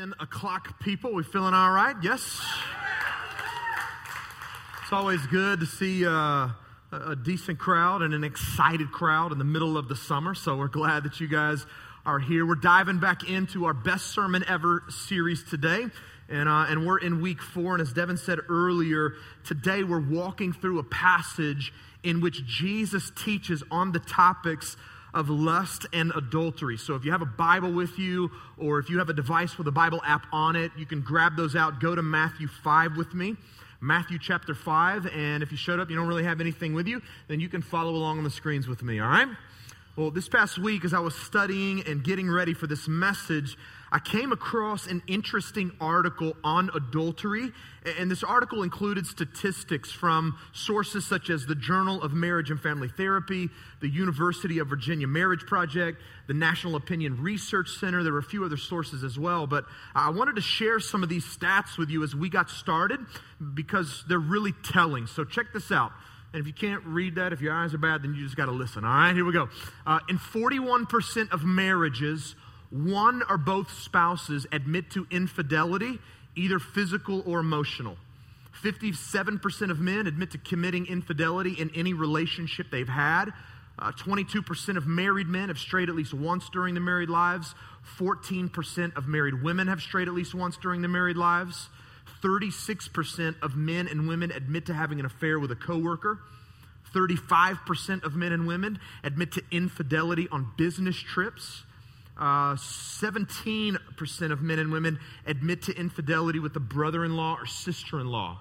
10 o'clock people. We feeling all right? Yes? It's always good to see uh, a decent crowd and an excited crowd in the middle of the summer. So we're glad that you guys are here. We're diving back into our best sermon ever series today. And, uh, and we're in week four. And as Devin said earlier, today we're walking through a passage in which Jesus teaches on the topics of lust and adultery. So if you have a Bible with you, or if you have a device with a Bible app on it, you can grab those out. Go to Matthew 5 with me. Matthew chapter 5. And if you showed up, you don't really have anything with you, then you can follow along on the screens with me, all right? Well, this past week, as I was studying and getting ready for this message, I came across an interesting article on adultery, and this article included statistics from sources such as the Journal of Marriage and Family Therapy, the University of Virginia Marriage Project, the National Opinion Research Center. There were a few other sources as well, but I wanted to share some of these stats with you as we got started because they're really telling. So check this out. And if you can't read that, if your eyes are bad, then you just got to listen. All right, here we go. Uh, in 41% of marriages, one or both spouses admit to infidelity, either physical or emotional. 57% of men admit to committing infidelity in any relationship they've had. Uh, 22% of married men have strayed at least once during their married lives. 14% of married women have strayed at least once during their married lives. 36% of men and women admit to having an affair with a coworker. 35% of men and women admit to infidelity on business trips. Uh, 17% of men and women admit to infidelity with a brother in law or sister in law.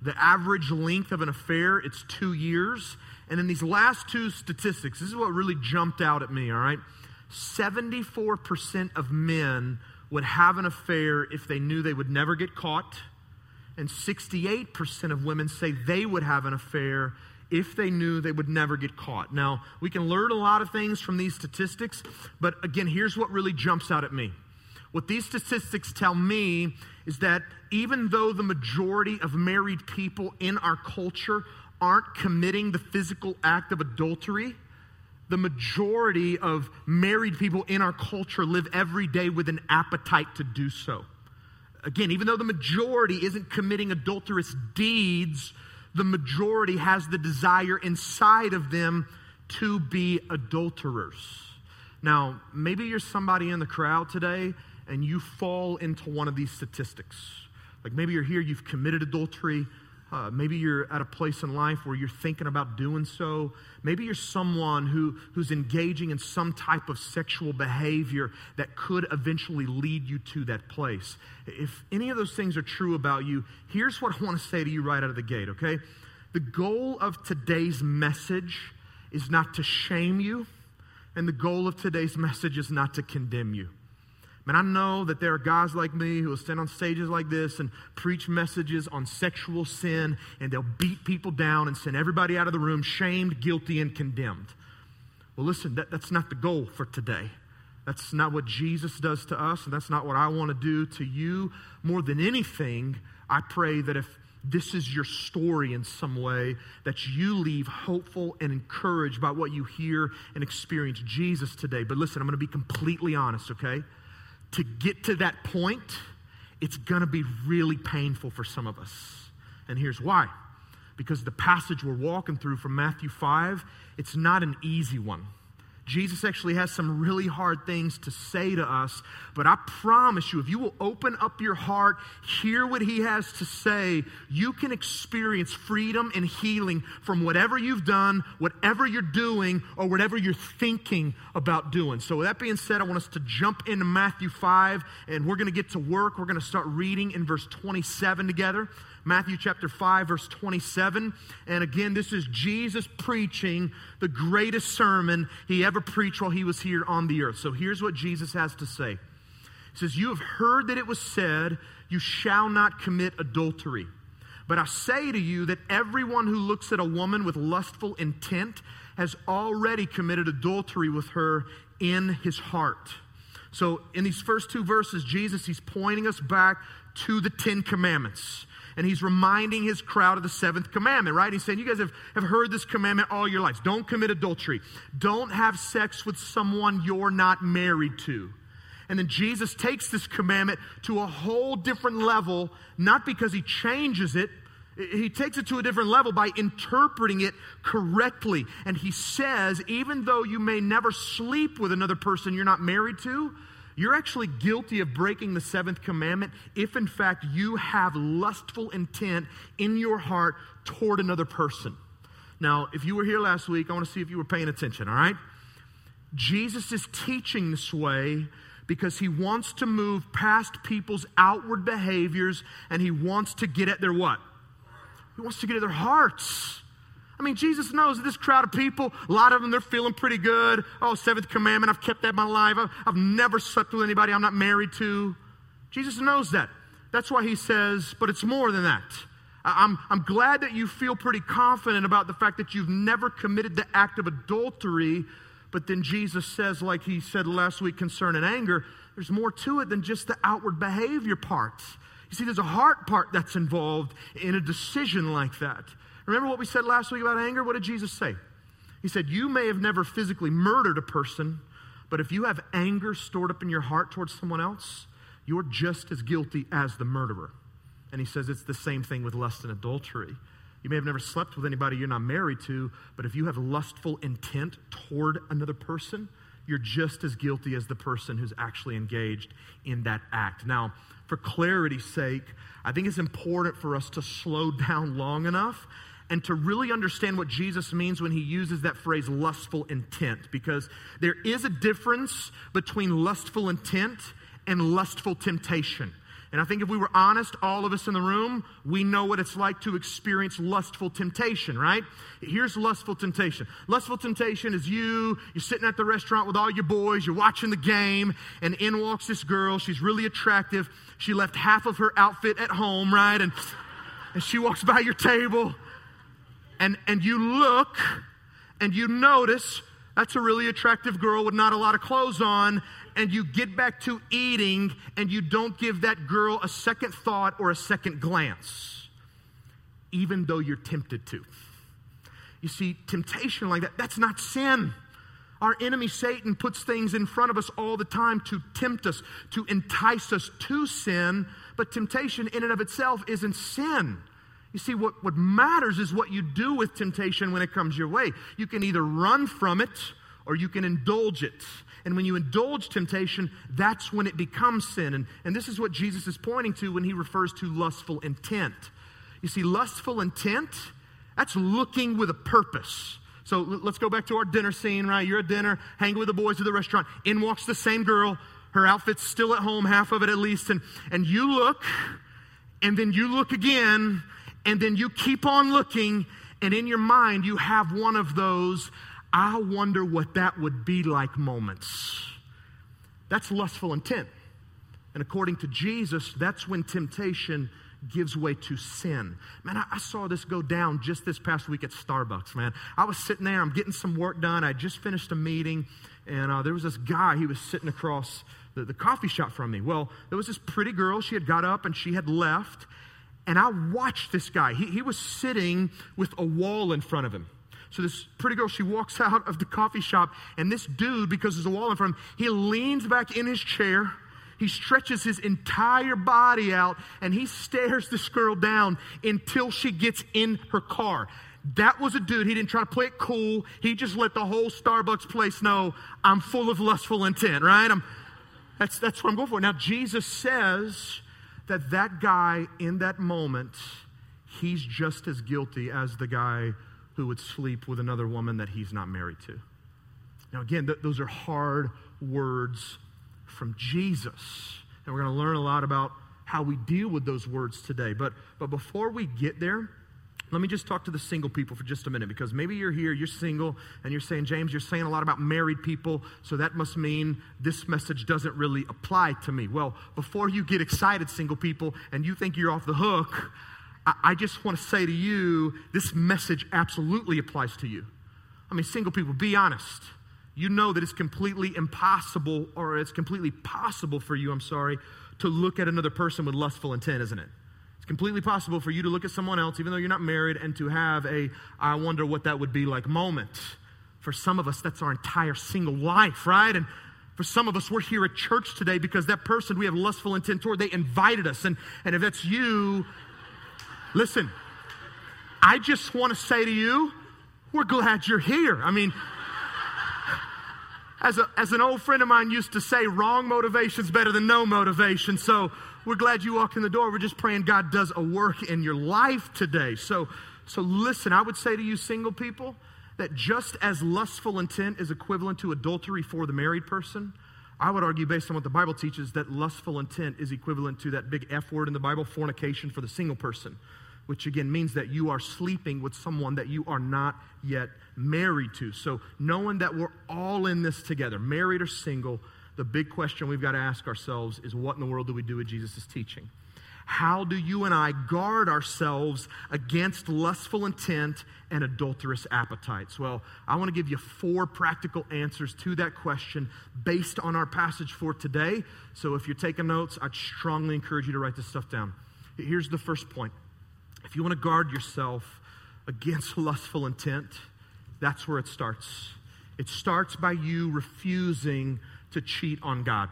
The average length of an affair, it's two years. And then these last two statistics, this is what really jumped out at me, all right? 74% of men would have an affair if they knew they would never get caught. And 68% of women say they would have an affair if they knew they would never get caught. Now, we can learn a lot of things from these statistics, but again, here's what really jumps out at me. What these statistics tell me is that even though the majority of married people in our culture aren't committing the physical act of adultery, the majority of married people in our culture live every day with an appetite to do so. Again, even though the majority isn't committing adulterous deeds, the majority has the desire inside of them to be adulterers. Now, maybe you're somebody in the crowd today and you fall into one of these statistics. Like maybe you're here, you've committed adultery. Uh, maybe you're at a place in life where you're thinking about doing so. Maybe you're someone who, who's engaging in some type of sexual behavior that could eventually lead you to that place. If any of those things are true about you, here's what I want to say to you right out of the gate, okay? The goal of today's message is not to shame you, and the goal of today's message is not to condemn you. And I know that there are guys like me who will stand on stages like this and preach messages on sexual sin, and they'll beat people down and send everybody out of the room shamed, guilty, and condemned. Well, listen, that, that's not the goal for today. That's not what Jesus does to us, and that's not what I want to do to you. More than anything, I pray that if this is your story in some way, that you leave hopeful and encouraged by what you hear and experience Jesus today. But listen, I'm going to be completely honest, okay? To get to that point, it's going to be really painful for some of us. And here's why because the passage we're walking through from Matthew 5, it's not an easy one. Jesus actually has some really hard things to say to us, but I promise you, if you will open up your heart, hear what he has to say, you can experience freedom and healing from whatever you've done, whatever you're doing, or whatever you're thinking about doing. So, with that being said, I want us to jump into Matthew 5, and we're going to get to work. We're going to start reading in verse 27 together. Matthew chapter 5, verse 27. And again, this is Jesus preaching the greatest sermon he ever preached while he was here on the earth. So here's what Jesus has to say He says, You have heard that it was said, You shall not commit adultery. But I say to you that everyone who looks at a woman with lustful intent has already committed adultery with her in his heart. So, in these first two verses, Jesus, he's pointing us back to the Ten Commandments and he's reminding his crowd of the seventh commandment, right? He's saying, You guys have, have heard this commandment all your lives. Don't commit adultery. Don't have sex with someone you're not married to. And then Jesus takes this commandment to a whole different level, not because he changes it, he takes it to a different level by interpreting it correctly. And he says, even though you may never sleep with another person you're not married to, you're actually guilty of breaking the seventh commandment if, in fact, you have lustful intent in your heart toward another person. Now, if you were here last week, I want to see if you were paying attention, all right? Jesus is teaching this way because he wants to move past people's outward behaviors and he wants to get at their what? He wants to get at their hearts. I mean, Jesus knows this crowd of people, a lot of them, they're feeling pretty good. Oh, seventh commandment, I've kept that my life. I've, I've never slept with anybody I'm not married to. Jesus knows that. That's why he says, but it's more than that. I'm, I'm glad that you feel pretty confident about the fact that you've never committed the act of adultery. But then Jesus says, like he said last week concerning anger, there's more to it than just the outward behavior part. You see, there's a heart part that's involved in a decision like that. Remember what we said last week about anger? What did Jesus say? He said, You may have never physically murdered a person, but if you have anger stored up in your heart towards someone else, you're just as guilty as the murderer. And he says it's the same thing with lust and adultery. You may have never slept with anybody you're not married to, but if you have lustful intent toward another person, you're just as guilty as the person who's actually engaged in that act. Now, for clarity's sake, I think it's important for us to slow down long enough and to really understand what Jesus means when he uses that phrase lustful intent, because there is a difference between lustful intent and lustful temptation. And I think if we were honest, all of us in the room, we know what it's like to experience lustful temptation, right? Here's lustful temptation. Lustful temptation is you, you're sitting at the restaurant with all your boys, you're watching the game, and in walks this girl. She's really attractive. She left half of her outfit at home, right? And, and she walks by your table, and, and you look and you notice that's a really attractive girl with not a lot of clothes on and you get back to eating and you don't give that girl a second thought or a second glance, even though you're tempted to. You see, temptation like that, that's not sin. Our enemy Satan puts things in front of us all the time to tempt us, to entice us to sin, but temptation in and of itself isn't sin. You see, what, what matters is what you do with temptation when it comes your way. You can either run from it or you can indulge it. And when you indulge temptation, that's when it becomes sin. And, and this is what Jesus is pointing to when he refers to lustful intent. You see, lustful intent, that's looking with a purpose. So let's go back to our dinner scene, right? You're at dinner, hanging with the boys at the restaurant. In walks the same girl. Her outfit's still at home, half of it at least. And, and you look, and then you look again, and then you keep on looking, and in your mind, you have one of those I wonder what that would be like moments. That's lustful intent. And according to Jesus, that's when temptation gives way to sin. Man, I, I, saw this go down just this past week at Starbucks, man. I was sitting there, I'm getting some work done. I just finished a meeting, and uh, there was this guy, he was sitting across the, the coffee shop from me. Well, there was this pretty girl, she had got up and she had left, and I watched this guy. He, he was sitting with a wall in front of him. So this pretty girl, she walks out of the coffee shop, and this dude, because there's a wall in front of him, he leans back in his chair. He stretches his entire body out and he stares this girl down until she gets in her car. That was a dude. He didn't try to play it cool. He just let the whole Starbucks place know I'm full of lustful intent, right? I'm, that's, that's what I'm going for. Now, Jesus says that that guy in that moment, he's just as guilty as the guy who would sleep with another woman that he's not married to. Now, again, th- those are hard words from Jesus. And we're going to learn a lot about how we deal with those words today. But, but before we get there, let me just talk to the single people for just a minute because maybe you're here, you're single, and you're saying, James, you're saying a lot about married people, so that must mean this message doesn't really apply to me. Well, before you get excited, single people, and you think you're off the hook, I just want to say to you, this message absolutely applies to you. I mean, single people, be honest. You know that it's completely impossible, or it's completely possible for you, I'm sorry, to look at another person with lustful intent, isn't it? Completely possible for you to look at someone else, even though you're not married, and to have a, I wonder what that would be like moment. For some of us, that's our entire single life, right? And For some of us, we're here at church today because that person we have lustful intent toward, they invited us. And, and if that's you, listen, I just want to say to you, we're glad you're here. I mean, as, a, as an old friend of mine used to say, wrong motivation's better than no motivation. So we're glad you walked in the door. We're just praying God does a work in your life today. So, so listen, I would say to you, single people, that just as lustful intent is equivalent to adultery for the married person, I would argue, based on what the Bible teaches, that lustful intent is equivalent to that big F word in the Bible, fornication for the single person, which again means that you are sleeping with someone that you are not yet married to. So, knowing that we're all in this together, married or single, the big question we've got to ask ourselves is what in the world do we do with Jesus' teaching? How do you and I guard ourselves against lustful intent and adulterous appetites? Well, I want to give you four practical answers to that question based on our passage for today. So if you're taking notes, I'd strongly encourage you to write this stuff down. Here's the first point if you want to guard yourself against lustful intent, that's where it starts. It starts by you refusing to cheat on God.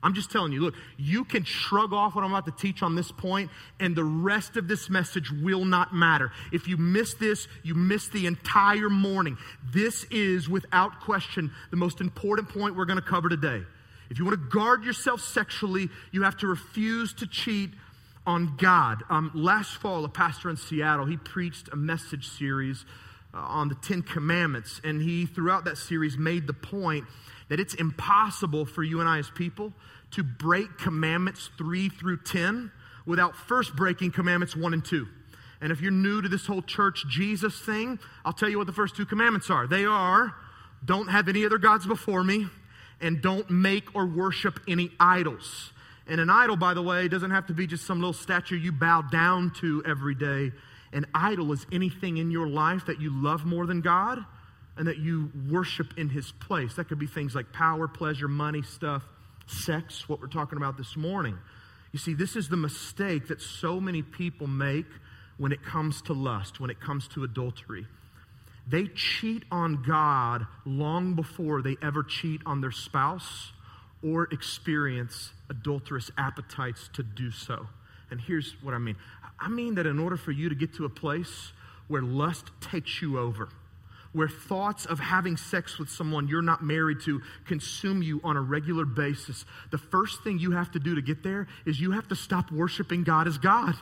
I'm just telling you, look, you can shrug off what I'm about to teach on this point, and the rest of this message will not matter. If you miss this, you miss the entire morning. This is, without question, the most important point we're going to cover today. If you want to guard yourself sexually, you have to refuse to cheat on God. Um, last fall, a pastor in Seattle, he preached a message series uh, on the Ten Commandments, and he, throughout that series, made the point that it's impossible for you and I as people to break commandments 3 through 10 without first breaking commandments 1 and 2. And if you're new to this whole church Jesus thing, I'll tell you what the first two commandments are. They are don't have any other gods before me, and don't make or worship any idols. And an idol, by the way, doesn't have to be just some little statue you bow down to every day. An idol is anything in your life that you love more than God and that you worship in his place. That could be things like power, pleasure, money, stuff, sex, what we're talking about this morning. You see, this is the mistake that so many people make when it comes to lust, when it comes to adultery. They cheat on God long before they ever cheat on their spouse or experience adulterous appetites to do so. And here's what I mean I mean that in order for you to get to a place where lust takes you over, where thoughts of having sex with someone you're not married to consume you on a regular basis, the first thing you have to do to get there is you have to stop worshiping God as God.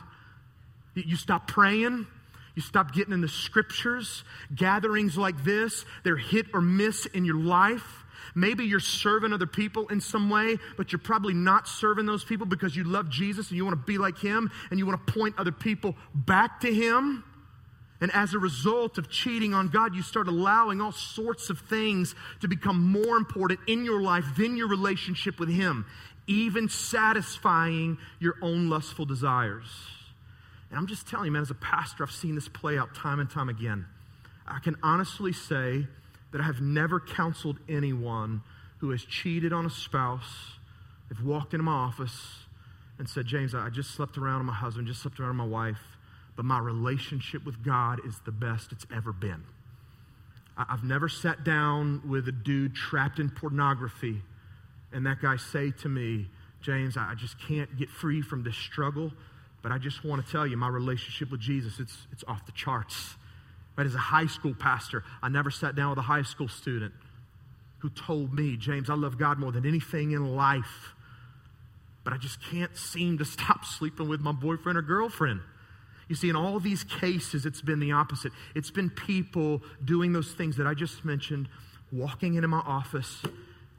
You stop praying. You stop getting in the scriptures. Gatherings like this, they're hit or miss in your life. Maybe you're serving other people in some way, but you're probably not serving those people because you love Jesus and you want to be like Him and you want to point other people back to Him. And as a result of cheating on God, you start allowing all sorts of things to become more important in your life than your relationship with Him, even satisfying your own lustful desires. And I'm just telling you, man, as a pastor, I've seen this play out time and time again. I can honestly say that I have never counseled anyone who has cheated on a spouse. They've walked into my office and said, James, I just slept around with my husband, just slept around with my wife but my relationship with God is the best it's ever been. I've never sat down with a dude trapped in pornography and that guy say to me, James, I just can't get free from this struggle, but I just want to tell you, my relationship with Jesus, it's, it's off the charts. But as a high school pastor, I never sat down with a high school student who told me, James, I love God more than anything in life, but I just can't seem to stop sleeping with my boyfriend or girlfriend. You see, in all these cases, it's been the opposite. It's been people doing those things that I just mentioned, walking into my office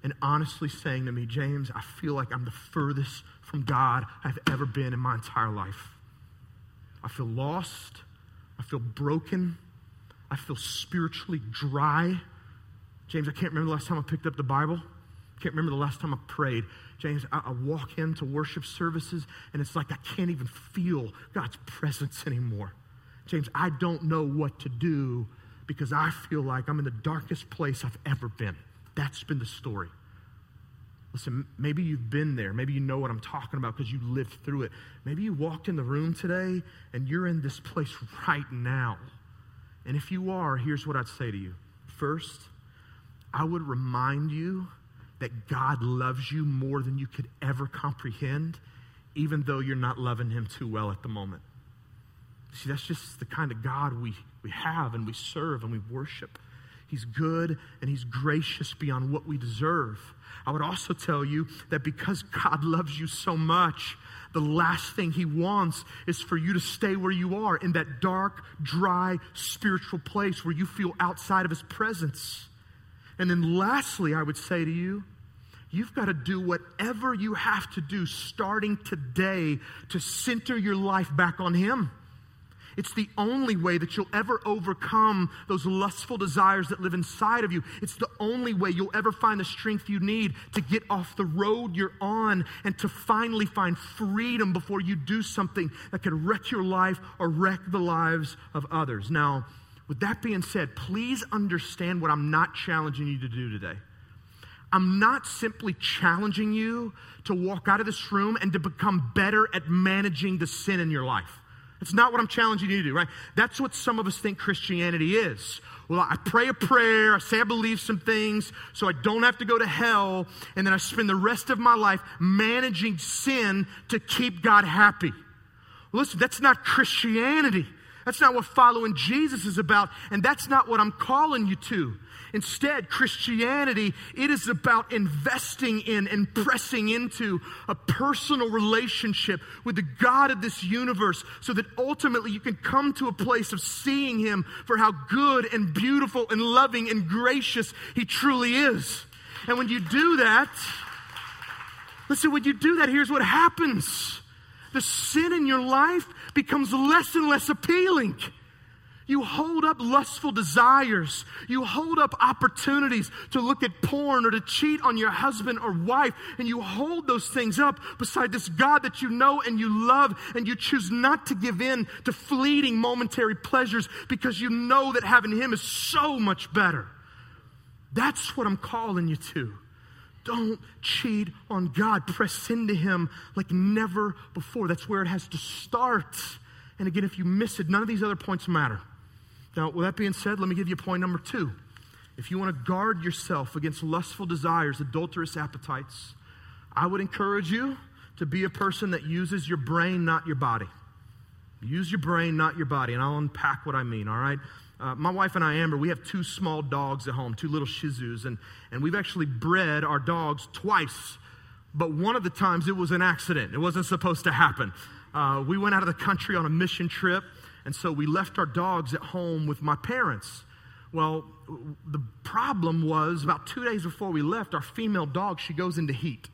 and honestly saying to me, James, I feel like I'm the furthest from God I've ever been in my entire life. I feel lost. I feel broken. I feel spiritually dry. James, I can't remember the last time I picked up the Bible. I can't remember the last time I prayed. James, I, I walk into worship services and it's like I can't even feel God's presence anymore. James, I don't know what to do because I feel like I'm in the darkest place I've ever been. That's been the story. Listen, maybe you've been there. Maybe you know what I'm talking about because you lived through it. Maybe you walked in the room today and you're in this place right now. And if you are, here's what I'd say to you. First, I would remind you that God loves you more than you could ever comprehend, even though you're not loving Him too well at the moment. See, that's just the kind of God we, we have and we serve and we worship. He's good and He's gracious beyond what we deserve. I would also tell you that because God loves you so much, the last thing He wants is for you to stay where you are in that dark, dry, spiritual place where you feel outside of His presence. And then, lastly, I would say to you, you've got to do whatever you have to do starting today to center your life back on Him. It's the only way that you'll ever overcome those lustful desires that live inside of you. It's the only way you'll ever find the strength you need to get off the road you're on and to finally find freedom before you do something that could wreck your life or wreck the lives of others. Now, with that being said, please understand what I'm not challenging you to do today. I'm not simply challenging you to walk out of this room and to become better at managing the sin in your life. That's not what I'm challenging you to do, right? That's what some of us think Christianity is. Well, I pray a prayer, I say I believe some things so I don't have to go to hell, and then I spend the rest of my life managing sin to keep God happy. Listen, that's not Christianity. That's not what following Jesus is about, and that's not what I'm calling you to. Instead, Christianity, it is about investing in and pressing into a personal relationship with the God of this universe so that ultimately you can come to a place of seeing Him for how good and beautiful and loving and gracious He truly is. And when you do that, listen, when you do that, here's what happens the sin in your life becomes less and less appealing. You hold up lustful desires. You hold up opportunities to look at porn or to cheat on your husband or wife. And you hold those things up beside this God that you know and you love. And you choose not to give in to fleeting momentary pleasures because you know that having Him is so much better. That's what I'm calling you to. Don't cheat on God. Press into Him like never before. That's where it has to start. And again, if you miss it, none of these other points matter. Now, with that being said, let me give you point number two. If you want to guard yourself against lustful desires, adulterous appetites, I would encourage you to be a person that uses your brain, not your body. Use your brain, not your body. And I'll unpack what I mean, all right? Uh, my wife and I, Amber, we have two small dogs at home, two little Shih Tzus, and, and we've actually bred our dogs twice, but one of the times it was an accident. It wasn't supposed to happen. Uh, we went out of the country on a mission trip, and so we left our dogs at home with my parents. Well, the problem was about two days before we left, our female dog, she goes into heat.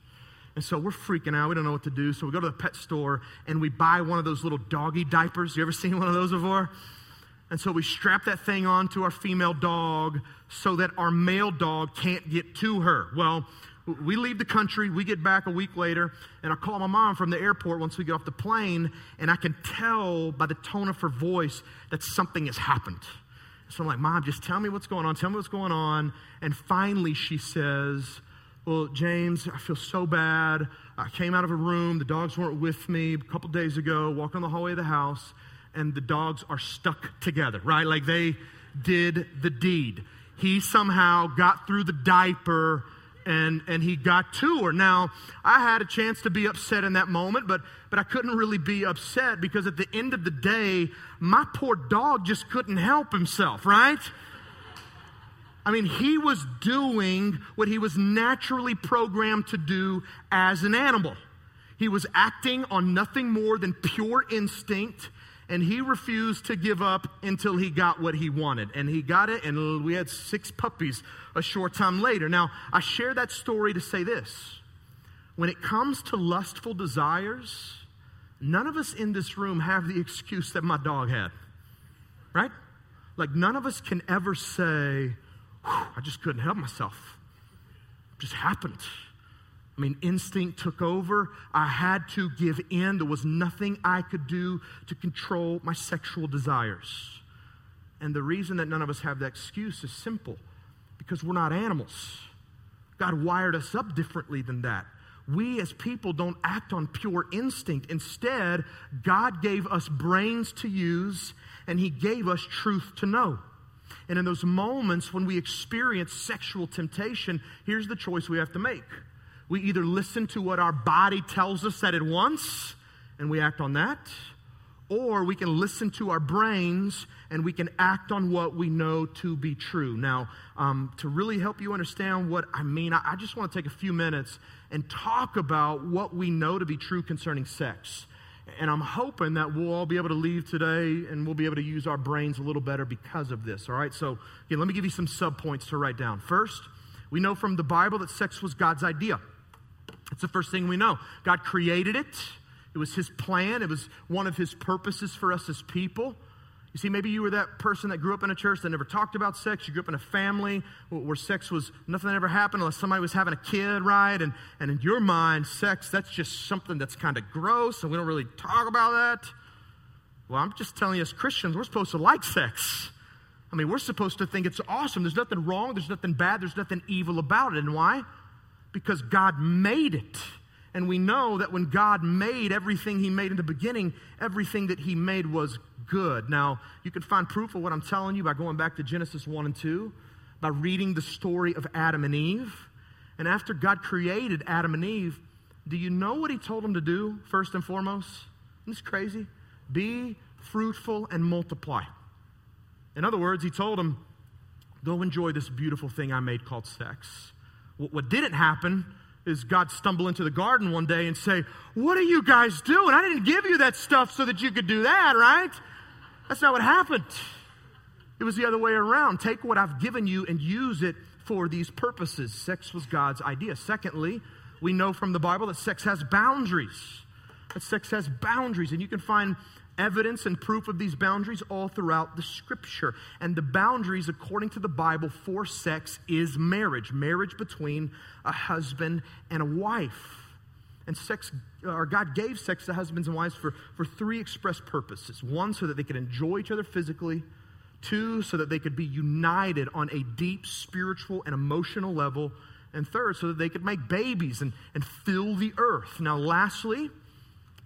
And so we're freaking out. We don't know what to do. So we go to the pet store and we buy one of those little doggy diapers. You ever seen one of those before? And so we strap that thing on to our female dog so that our male dog can't get to her. Well, we leave the country, we get back a week later, and I call my mom from the airport once we get off the plane, and I can tell by the tone of her voice that something has happened. So I'm like, Mom, just tell me what's going on. Tell me what's going on. And finally, she says, Well, James, I feel so bad. I came out of a room. The dogs weren't with me a couple days ago, walking the hallway of the house, and the dogs are stuck together, right? Like they did the deed. He somehow got through the diaper and, and he got to her. Now, I had a chance to be upset in that moment, but, but I couldn't really be upset because at the end of the day, my poor dog just couldn't help himself, right? I mean, he was doing what he was naturally programmed to do as an animal. He was acting on nothing more than pure instinct and he refused to give up until he got what he wanted. And he got it, and we had six puppies a short time later. Now, I share that story to say this. When it comes to lustful desires, none of us in this room have the excuse that my dog had, right? Like, none of us can ever say, I just couldn't help myself. It just happened. I mean, instinct took over. I had to give in. There was nothing I could do to control my sexual desires. And the reason that none of us have that excuse is simple because we're not animals. God wired us up differently than that. We as people don't act on pure instinct. Instead, God gave us brains to use and He gave us truth to know. And in those moments when we experience sexual temptation, here's the choice we have to make. We either listen to what our body tells us that it wants and we act on that, or we can listen to our brains and we can act on what we know to be true. Now, um, to really help you understand what I mean, I, I just want to take a few minutes and talk about what we know to be true concerning sex. And I'm hoping that we'll all be able to leave today and we'll be able to use our brains a little better because of this. All right, so again, let me give you some subpoints to write down. First, we know from the Bible that sex was God's idea. That's the first thing we know. God created it, it was His plan, it was one of His purposes for us as people. You see, maybe you were that person that grew up in a church that never talked about sex. You grew up in a family where sex was nothing that ever happened unless somebody was having a kid, right? And, and in your mind, sex, that's just something that's kind of gross and we don't really talk about that. Well, I'm just telling you, as Christians, we're supposed to like sex. I mean, we're supposed to think it's awesome. There's nothing wrong, there's nothing bad, there's nothing evil about it. And why? Because God made it. And we know that when God made everything He made in the beginning, everything that He made was good. Now, you can find proof of what I'm telling you by going back to Genesis 1 and 2, by reading the story of Adam and Eve. And after God created Adam and Eve, do you know what He told them to do, first and foremost? Isn't this crazy? Be fruitful and multiply. In other words, He told them, go enjoy this beautiful thing I made called sex. What didn't happen is God stumble into the garden one day and say, What are you guys doing? I didn't give you that stuff so that you could do that, right? That's not what happened. It was the other way around. Take what I've given you and use it for these purposes. Sex was God's idea. Secondly, we know from the Bible that sex has boundaries. That sex has boundaries, and you can find evidence and proof of these boundaries all throughout the scripture. And the boundaries, according to the Bible, for sex is marriage marriage between a husband and a wife. And sex, or God gave sex to husbands and wives for, for three express purposes one, so that they could enjoy each other physically, two, so that they could be united on a deep spiritual and emotional level, and third, so that they could make babies and, and fill the earth. Now, lastly,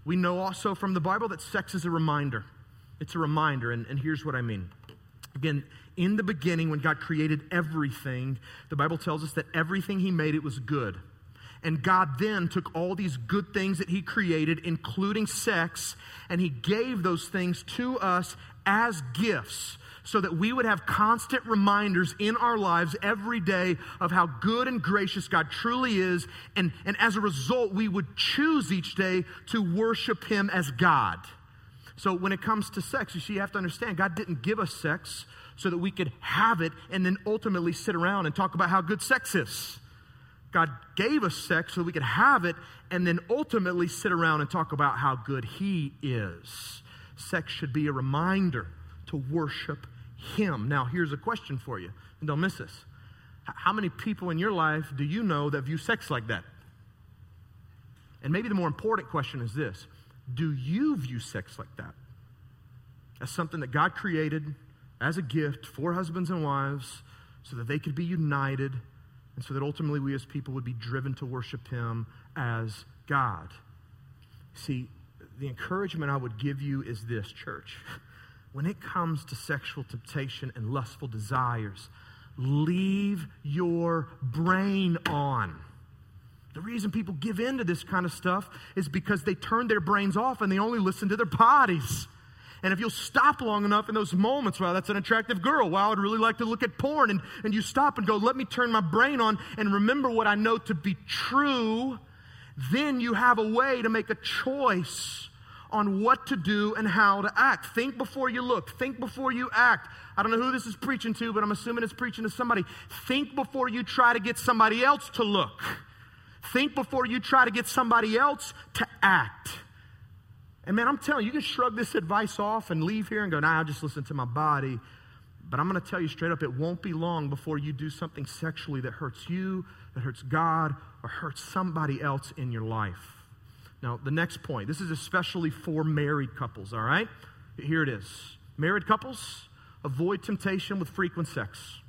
we know also from the Bible that sex is a reminder. It's a reminder, and, and here's what I mean. Again, in the beginning, when God created everything, the Bible tells us that everything He made, it was good. And God then took all these good things that He created, including sex, and He gave those things to us as gifts so that we would have constant reminders in our lives every day of how good and gracious God truly is. And, and as a result, we would choose each day to worship Him as God. So when it comes to sex, you see, you have to understand God didn't give us sex so that we could have it and then ultimately sit around and talk about how good sex is. God gave us sex so we could have it and then ultimately sit around and talk about how good He is. Sex should be a reminder to worship him. Now, here's a question for you, and don't miss this. How many people in your life do you know that view sex like that? And maybe the more important question is this Do you view sex like that? As something that God created as a gift for husbands and wives so that they could be united and so that ultimately we as people would be driven to worship Him as God. See, the encouragement I would give you is this, church when it comes to sexual temptation and lustful desires, leave your brain on. The reason people give in to this kind of stuff is because they turn their brains off and they only listen to their bodies. And if you'll stop long enough in those moments, wow, that's an attractive girl. Wow, I'd really like to look at porn. And, and you stop and go, let me turn my brain on and remember what I know to be true. Then you have a way to make a choice on what to do and how to act. Think before you look, think before you act. I don't know who this is preaching to, but I'm assuming it's preaching to somebody. Think before you try to get somebody else to look. Think before you try to get somebody else to act. And man, I'm telling you, you can shrug this advice off and leave here and go, nah, I'll just listen to my body. But I'm going to tell you straight up, it won't be long before you do something sexually that hurts you, that hurts God, or hurts somebody else in your life. Now, the next point this is especially for married couples, all right? Here it is. Married couples, avoid temptation with frequent sex.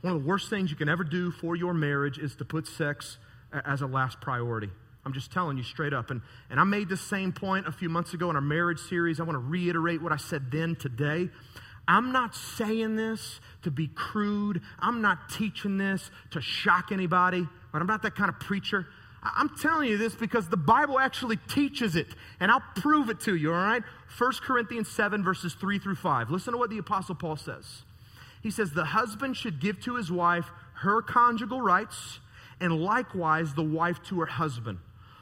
One of the worst things you can ever do for your marriage is to put sex as a last priority. I'm just telling you straight up. And, and I made the same point a few months ago in our marriage series. I want to reiterate what I said then today. I'm not saying this to be crude. I'm not teaching this to shock anybody. Right? I'm not that kind of preacher. I'm telling you this because the Bible actually teaches it, and I'll prove it to you, all right? 1 Corinthians 7, verses 3 through 5. Listen to what the Apostle Paul says. He says, The husband should give to his wife her conjugal rights, and likewise the wife to her husband.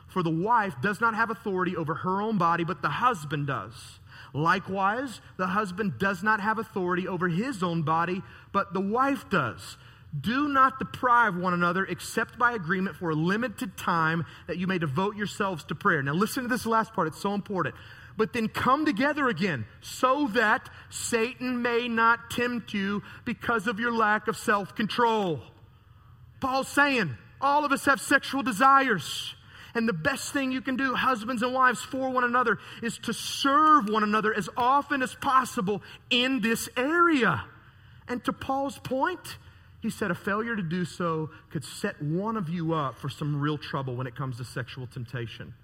For the wife does not have authority over her own body, but the husband does. Likewise, the husband does not have authority over his own body, but the wife does. Do not deprive one another except by agreement for a limited time that you may devote yourselves to prayer. Now, listen to this last part, it's so important. But then come together again so that Satan may not tempt you because of your lack of self control. Paul's saying all of us have sexual desires. And the best thing you can do, husbands and wives, for one another is to serve one another as often as possible in this area. And to Paul's point, he said a failure to do so could set one of you up for some real trouble when it comes to sexual temptation.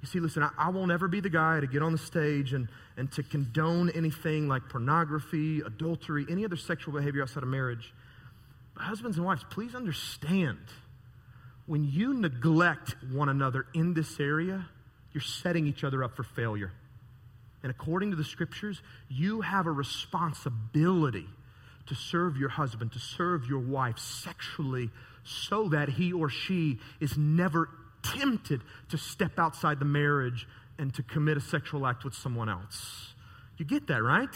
You see, listen, I, I, won't ever be the guy to get on the stage and, and to condone anything like pornography, adultery, any other sexual behavior outside of marriage. But husbands and wives, please understand when you neglect one another in this area, you're setting each other up for failure. And according to the scriptures, you have a responsibility to serve your husband, to serve your wife sexually, so that he or she is never tempted to step outside the marriage and to commit a sexual act with someone else. You get that, right?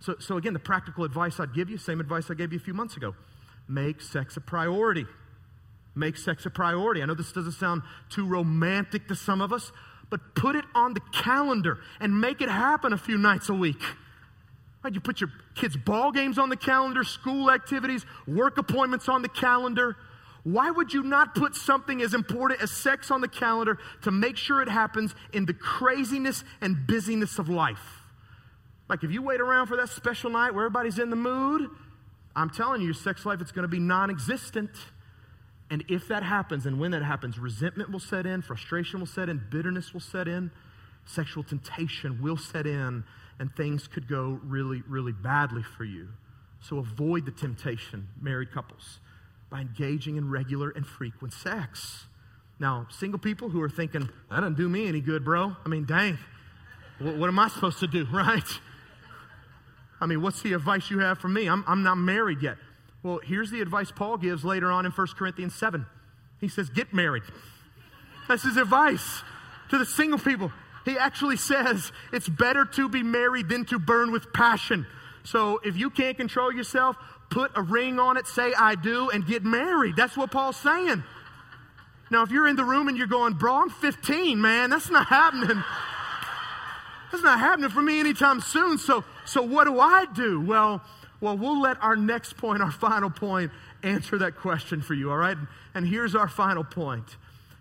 So, so again, the practical advice I'd give you, same advice I gave you a few months ago make sex a priority make sex a priority. I know this doesn't sound too romantic to some of us, but put it on the calendar and make it happen a few nights a week. You put your kids' ball games on the calendar, school activities, work appointments on the calendar. Why would you not put something as important as sex on the calendar to make sure it happens in the craziness and busyness of life? Like if you wait around for that special night where everybody's in the mood, I'm telling you, your sex life is going to be non existent. And if that happens, and when that happens, resentment will set in, frustration will set in, bitterness will set in, sexual temptation will set in, and things could go really, really badly for you. So avoid the temptation, married couples, by engaging in regular and frequent sex. Now, single people who are thinking, that doesn't do me any good, bro. I mean, dang, what, what am I supposed to do, right? I mean, what's the advice you have for me? I'm, I'm not married yet. Well, here's the advice Paul gives later on in 1 Corinthians 7. He says, Get married. That's his advice to the single people. He actually says it's better to be married than to burn with passion. So if you can't control yourself, put a ring on it, say I do, and get married. That's what Paul's saying. Now, if you're in the room and you're going, bro, I'm 15, man, that's not happening. That's not happening for me anytime soon. So, so what do I do? Well, well, we'll let our next point, our final point, answer that question for you, all right? And here's our final point.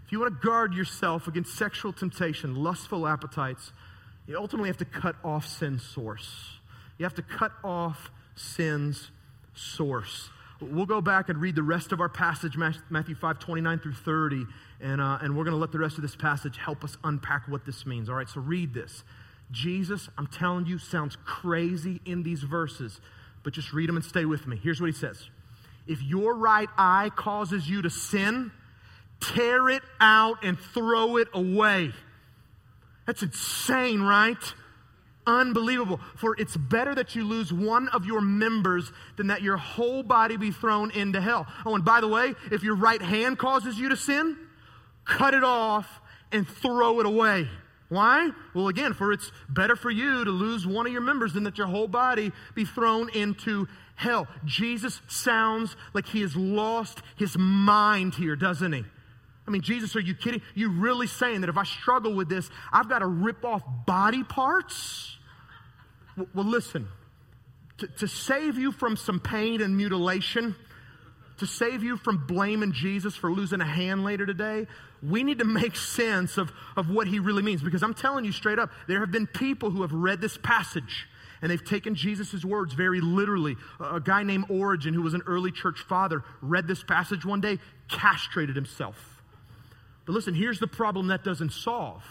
If you want to guard yourself against sexual temptation, lustful appetites, you ultimately have to cut off sin's source. You have to cut off sin's source. We'll go back and read the rest of our passage, Matthew 5 29 through 30, and, uh, and we're going to let the rest of this passage help us unpack what this means. All right, so read this. Jesus, I'm telling you, sounds crazy in these verses but just read them and stay with me. Here's what he says If your right eye causes you to sin, tear it out and throw it away. That's insane, right? Unbelievable. For it's better that you lose one of your members than that your whole body be thrown into hell. Oh, and by the way, if your right hand causes you to sin, cut it off and throw it away. Why? Well, again, for it's better for you to lose one of your members than that your whole body be thrown into hell. Jesus sounds like he has lost his mind here, doesn't he? I mean, Jesus, are you kidding? You really saying that if I struggle with this, I've got to rip off body parts? Well, listen, to, to save you from some pain and mutilation, to save you from blaming Jesus for losing a hand later today, we need to make sense of, of what he really means. Because I'm telling you straight up, there have been people who have read this passage and they've taken Jesus' words very literally. A guy named Origen, who was an early church father, read this passage one day, castrated himself. But listen, here's the problem that doesn't solve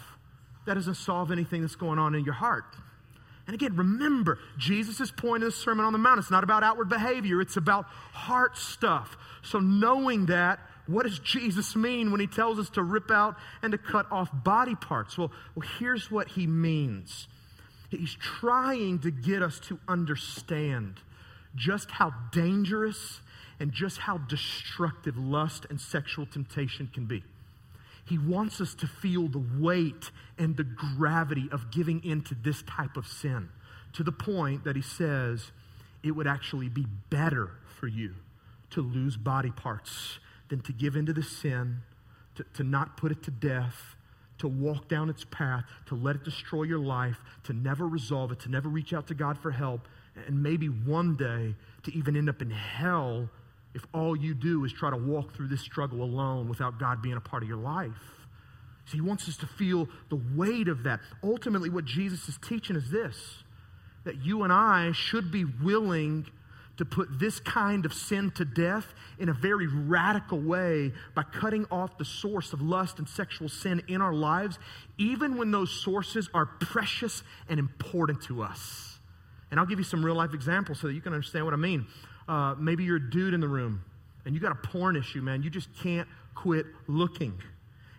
that doesn't solve anything that's going on in your heart. And again, remember, Jesus' point in the Sermon on the Mount, it's not about outward behavior, it's about heart stuff. So, knowing that, what does Jesus mean when he tells us to rip out and to cut off body parts? Well, well here's what he means He's trying to get us to understand just how dangerous and just how destructive lust and sexual temptation can be. He wants us to feel the weight and the gravity of giving into this type of sin to the point that he says it would actually be better for you to lose body parts than to give into the sin, to, to not put it to death, to walk down its path, to let it destroy your life, to never resolve it, to never reach out to God for help, and maybe one day to even end up in hell if all you do is try to walk through this struggle alone without God being a part of your life. So he wants us to feel the weight of that. Ultimately, what Jesus is teaching is this that you and I should be willing to put this kind of sin to death in a very radical way by cutting off the source of lust and sexual sin in our lives, even when those sources are precious and important to us. And I'll give you some real life examples so that you can understand what I mean. Uh, maybe you're a dude in the room and you got a porn issue, man. You just can't quit looking.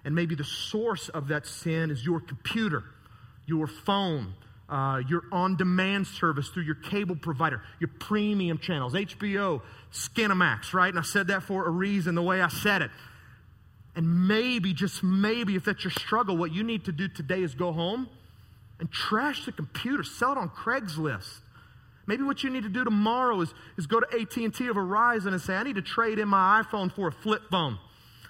And maybe the source of that sin is your computer, your phone, uh, your on demand service through your cable provider, your premium channels, HBO, Skinamax, right? And I said that for a reason, the way I said it. And maybe, just maybe, if that's your struggle, what you need to do today is go home and trash the computer, sell it on Craigslist. Maybe what you need to do tomorrow is, is go to AT&T or Verizon and say, I need to trade in my iPhone for a flip phone,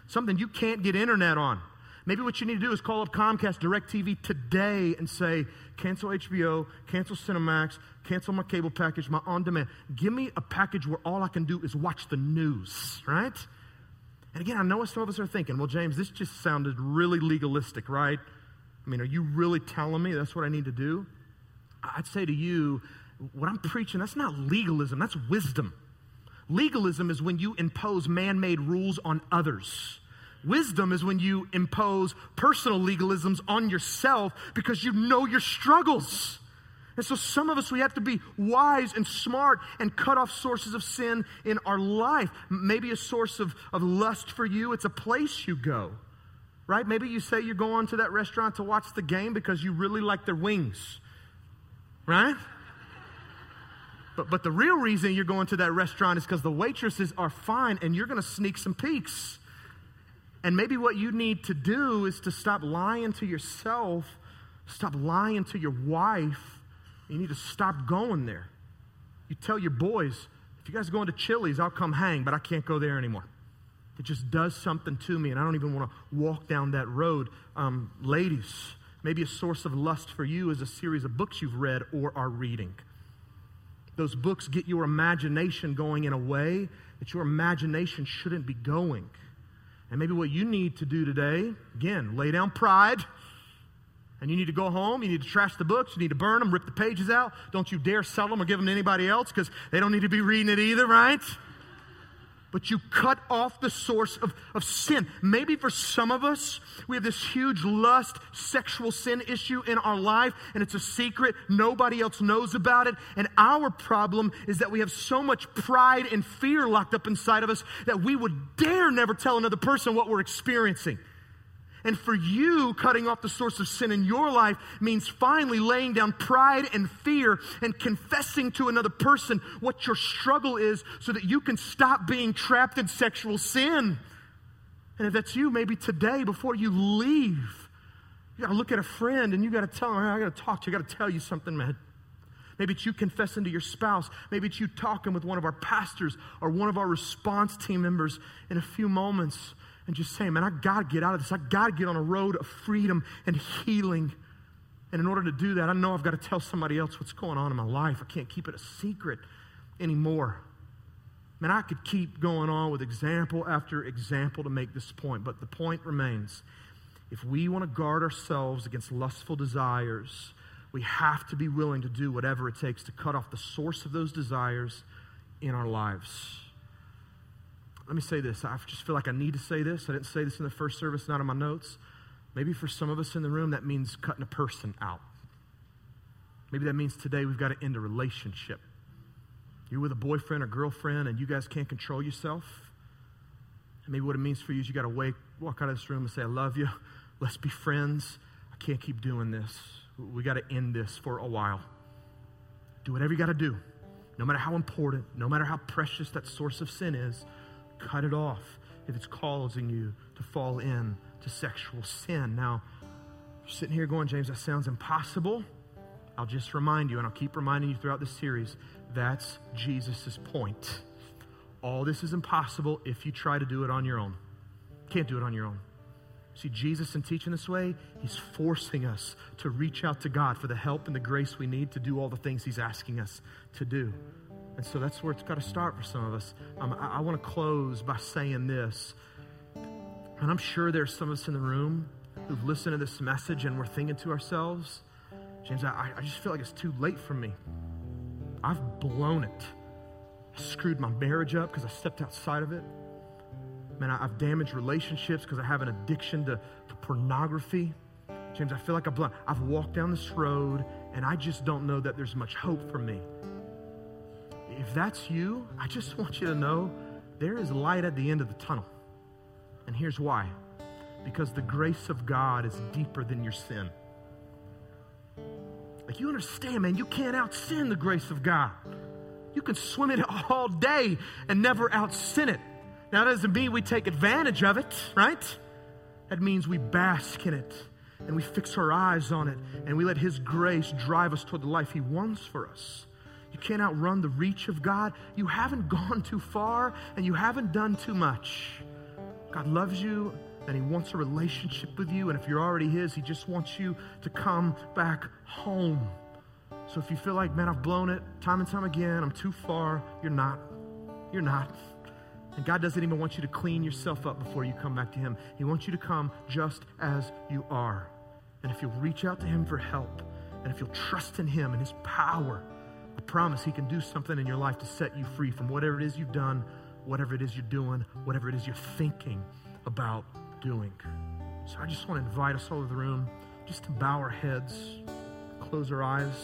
something you can't get internet on. Maybe what you need to do is call up Comcast DirecTV today and say, cancel HBO, cancel Cinemax, cancel my cable package, my on demand. Give me a package where all I can do is watch the news, right? And again, I know what some of us are thinking, well, James, this just sounded really legalistic, right? I mean, are you really telling me that's what I need to do? I'd say to you, what I'm preaching, that's not legalism, that's wisdom. Legalism is when you impose man made rules on others. Wisdom is when you impose personal legalisms on yourself because you know your struggles. And so, some of us, we have to be wise and smart and cut off sources of sin in our life. Maybe a source of, of lust for you, it's a place you go, right? Maybe you say you're going to that restaurant to watch the game because you really like their wings, right? But, but the real reason you're going to that restaurant is because the waitresses are fine and you're going to sneak some peeks. And maybe what you need to do is to stop lying to yourself, stop lying to your wife. You need to stop going there. You tell your boys, if you guys are going to Chili's, I'll come hang, but I can't go there anymore. It just does something to me, and I don't even want to walk down that road. Um, ladies, maybe a source of lust for you is a series of books you've read or are reading. Those books get your imagination going in a way that your imagination shouldn't be going. And maybe what you need to do today, again, lay down pride. And you need to go home. You need to trash the books. You need to burn them, rip the pages out. Don't you dare sell them or give them to anybody else because they don't need to be reading it either, right? But you cut off the source of, of sin. Maybe for some of us, we have this huge lust, sexual sin issue in our life, and it's a secret. Nobody else knows about it. And our problem is that we have so much pride and fear locked up inside of us that we would dare never tell another person what we're experiencing. And for you, cutting off the source of sin in your life means finally laying down pride and fear and confessing to another person what your struggle is so that you can stop being trapped in sexual sin. And if that's you, maybe today, before you leave, you got to look at a friend and you got to tell them, I got to talk to you, I got to tell you something, man. Maybe it's you confessing to your spouse. Maybe it's you talking with one of our pastors or one of our response team members in a few moments and just saying, man, I got to get out of this. I got to get on a road of freedom and healing. And in order to do that, I know I've got to tell somebody else what's going on in my life. I can't keep it a secret anymore. Man, I could keep going on with example after example to make this point, but the point remains. If we want to guard ourselves against lustful desires, we have to be willing to do whatever it takes to cut off the source of those desires in our lives let me say this. I just feel like I need to say this. I didn't say this in the first service, not in my notes. Maybe for some of us in the room, that means cutting a person out. Maybe that means today we've got to end a relationship. You're with a boyfriend or girlfriend and you guys can't control yourself. And maybe what it means for you is you got to wake, walk out of this room and say, I love you. Let's be friends. I can't keep doing this. We got to end this for a while. Do whatever you got to do. No matter how important, no matter how precious that source of sin is, cut it off if it's causing you to fall in to sexual sin. Now, sitting here going, James, that sounds impossible. I'll just remind you, and I'll keep reminding you throughout this series, that's Jesus' point. All this is impossible if you try to do it on your own. Can't do it on your own. See, Jesus, in teaching this way, he's forcing us to reach out to God for the help and the grace we need to do all the things he's asking us to do. And so that's where it's got to start for some of us. Um, I, I want to close by saying this. And I'm sure there's some of us in the room who've listened to this message and we're thinking to ourselves, James, I, I just feel like it's too late for me. I've blown it. I screwed my marriage up because I stepped outside of it. Man, I, have damaged relationships because I have an addiction to, to pornography. James, I feel like I've. I've walked down this road and I just don't know that there's much hope for me. If that's you, I just want you to know there is light at the end of the tunnel. And here's why because the grace of God is deeper than your sin. Like, you understand, man, you can't out sin the grace of God. You can swim in it all day and never out sin it. Now, that doesn't mean we take advantage of it, right? That means we bask in it and we fix our eyes on it and we let His grace drive us toward the life He wants for us. You can't outrun the reach of God. You haven't gone too far and you haven't done too much. God loves you and He wants a relationship with you. And if you're already His, He just wants you to come back home. So if you feel like, man, I've blown it time and time again, I'm too far, you're not. You're not. And God doesn't even want you to clean yourself up before you come back to Him. He wants you to come just as you are. And if you'll reach out to Him for help, and if you'll trust in Him and His power, I promise He can do something in your life to set you free from whatever it is you've done, whatever it is you're doing, whatever it is you're thinking about doing. So I just want to invite us all to the room just to bow our heads, close our eyes.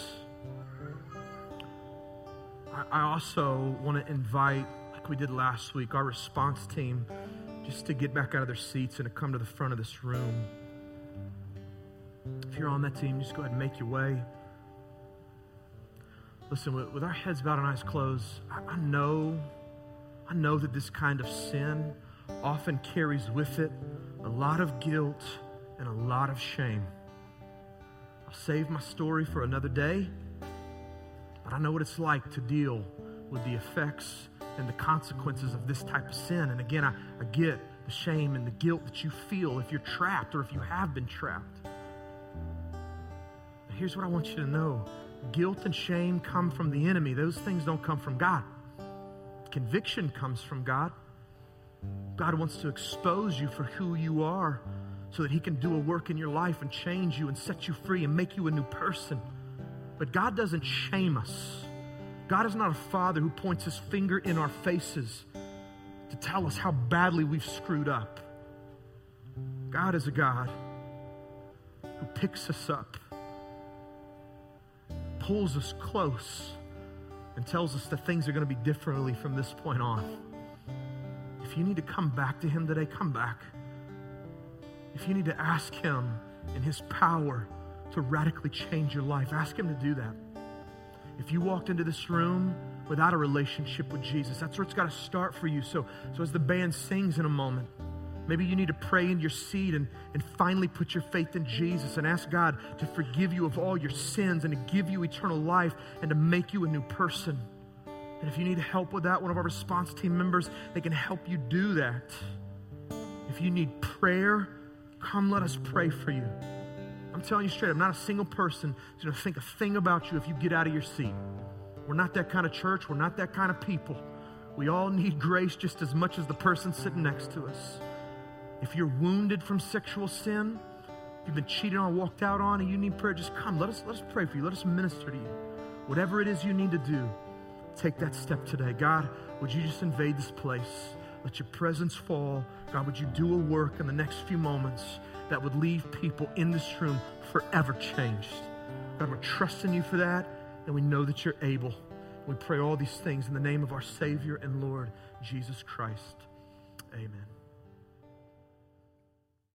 I also want to invite, like we did last week, our response team just to get back out of their seats and to come to the front of this room. If you're on that team, just go ahead and make your way. Listen, with, our heads bowed and eyes closed, I, I know, I know that this kind of sin often carries with it a lot of guilt and a lot of shame. I'll save my story for another day, but I know what it's like to deal with the effects and the consequences of this type of sin. And again, I, I get the shame and the guilt that you feel if you're trapped or if you have been trapped. But here's what I want you to know guilt and shame come from the enemy, those things don't come from God. Conviction comes from God. God wants to expose you for who you are so that He can do a work in your life and change you and set you free and make you a new person. But God doesn't shame us. God is not a father who points his finger in our faces to tell us how badly we've screwed up. God is a God who picks us up, pulls us close, and tells us that things are going to be differently from this point on. If you need to come back to Him today, come back. If you need to ask Him in His power to radically change your life, ask Him to do that. If you walked into this room without a relationship with Jesus, that's where it's got to start for you. So, so as the band sings in a moment, maybe you need to pray in your seat and, and finally put your faith in Jesus and ask God to forgive you of all your sins and to give you eternal life and to make you a new person. And if you need help with that, one of our response team members, they can help you do that. If you need prayer, come let us pray for you. I'm telling you straight, I'm not a single person who's going to think a thing about you if you get out of your seat. We're not that kind of church. We're not that kind of people. We all need grace just as much as the person sitting next to us. If you're wounded from sexual sin, you've been cheated on, walked out on, and you need prayer, just come. Let us, let us pray for you. Let us minister to you. Whatever it is you need to do, take that step today. God, would you just invade this place? Let your presence fall. God, would you do a work in the next few moments that would leave people in this room forever changed? God, we're trusting you for that, and we know that you're able. We pray all these things in the name of our Savior and Lord, Jesus Christ. Amen.